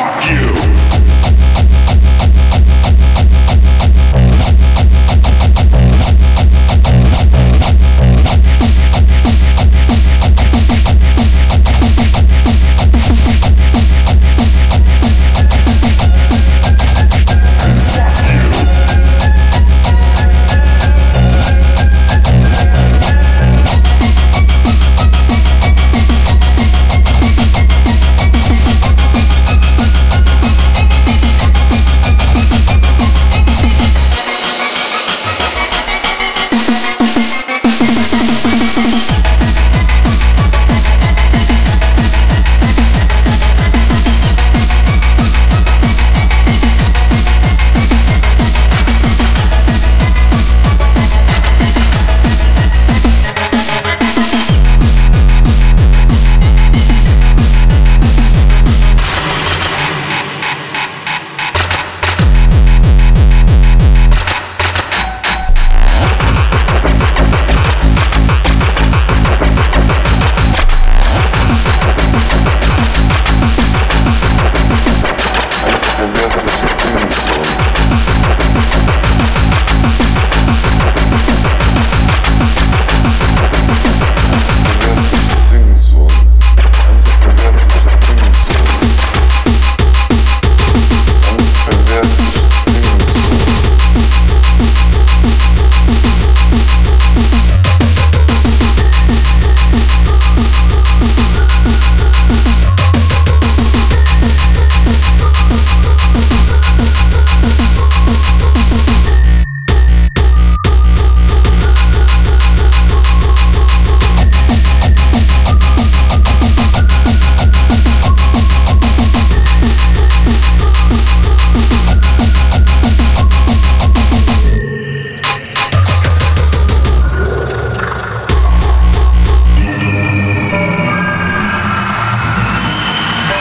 fuck you.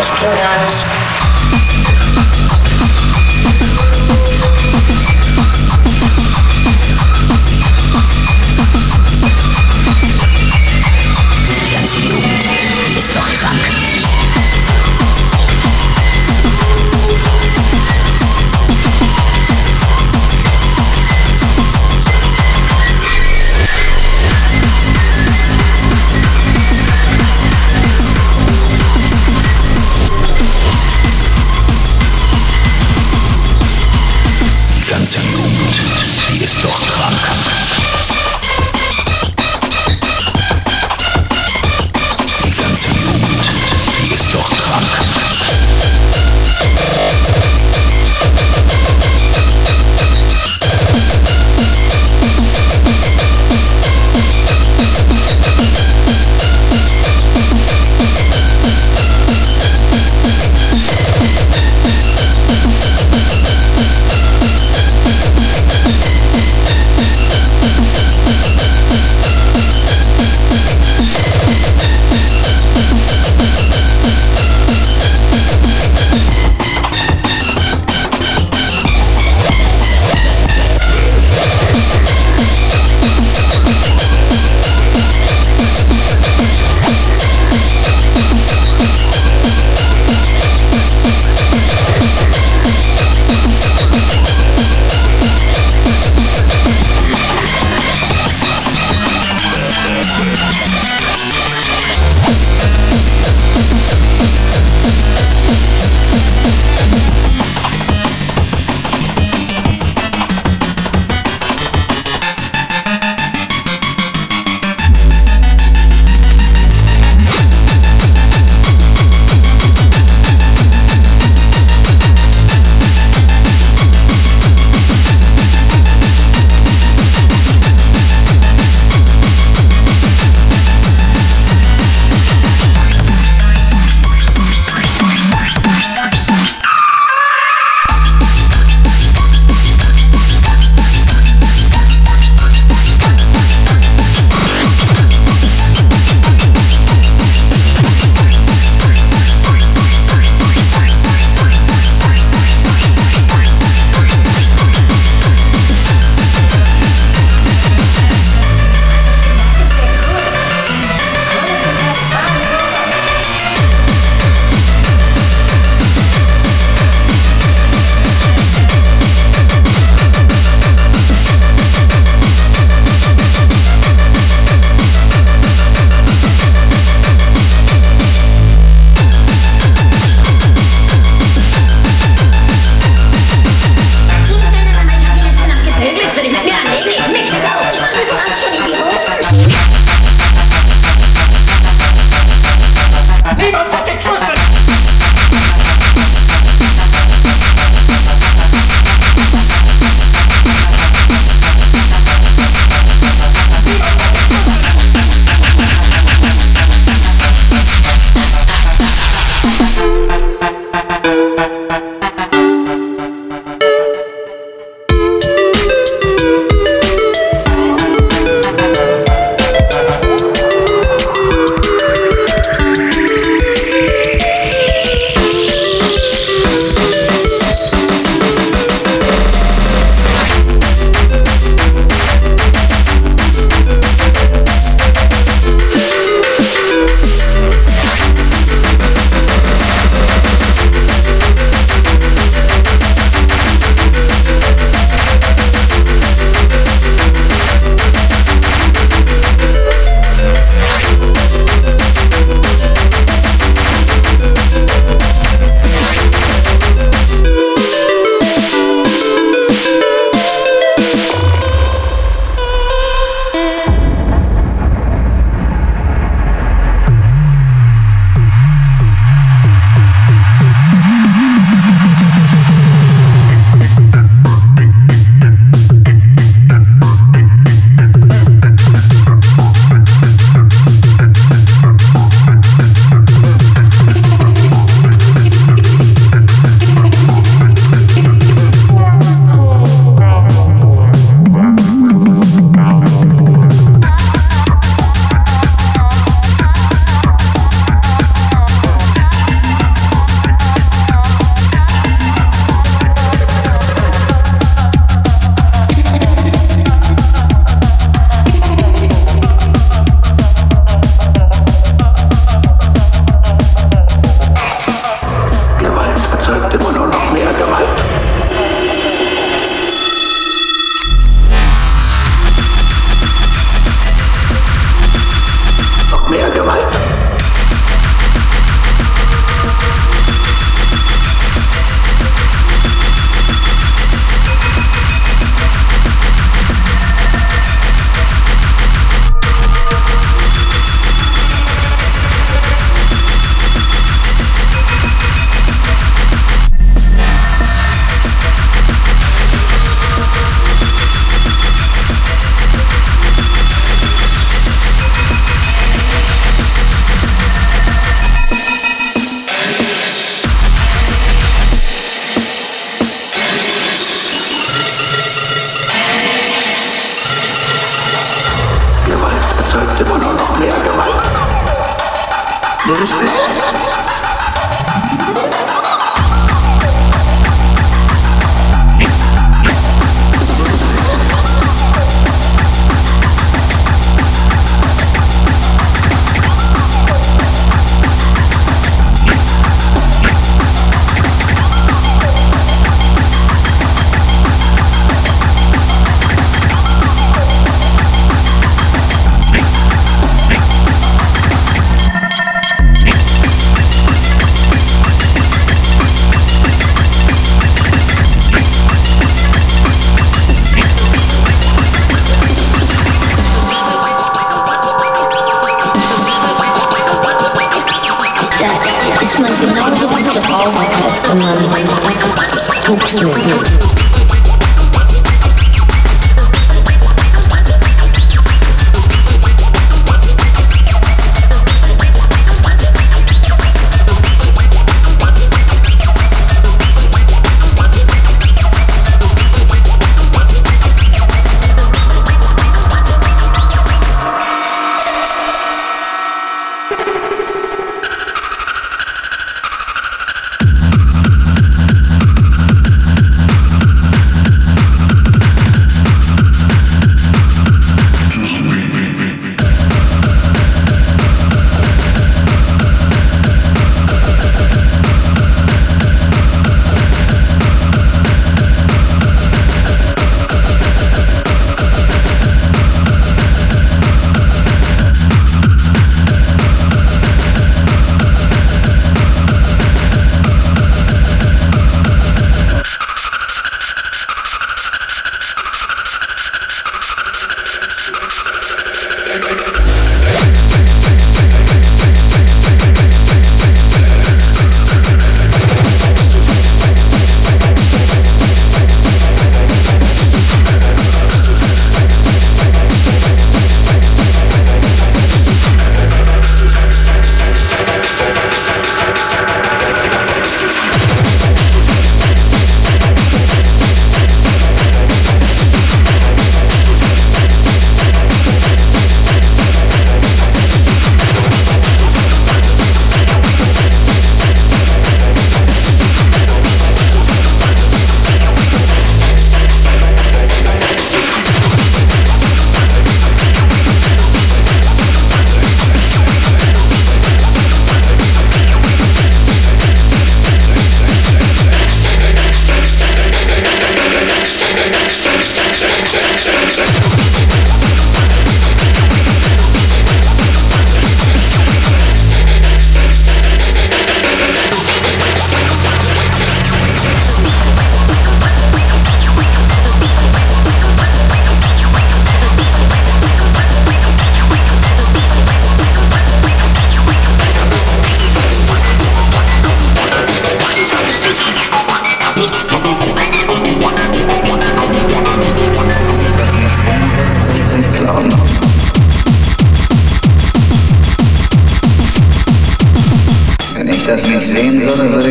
outras touradas.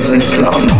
The hell